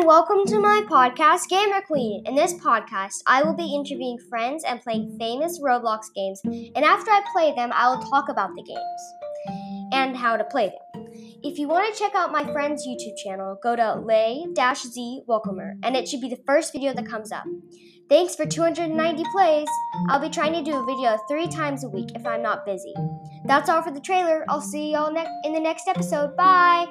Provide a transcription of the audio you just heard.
And welcome to my podcast, Gamer Queen. In this podcast, I will be interviewing friends and playing famous Roblox games, and after I play them, I will talk about the games and how to play them. If you want to check out my friend's YouTube channel, go to Lay-Z Welcomer, and it should be the first video that comes up. Thanks for 290 plays. I'll be trying to do a video three times a week if I'm not busy. That's all for the trailer. I'll see y'all ne- in the next episode. Bye.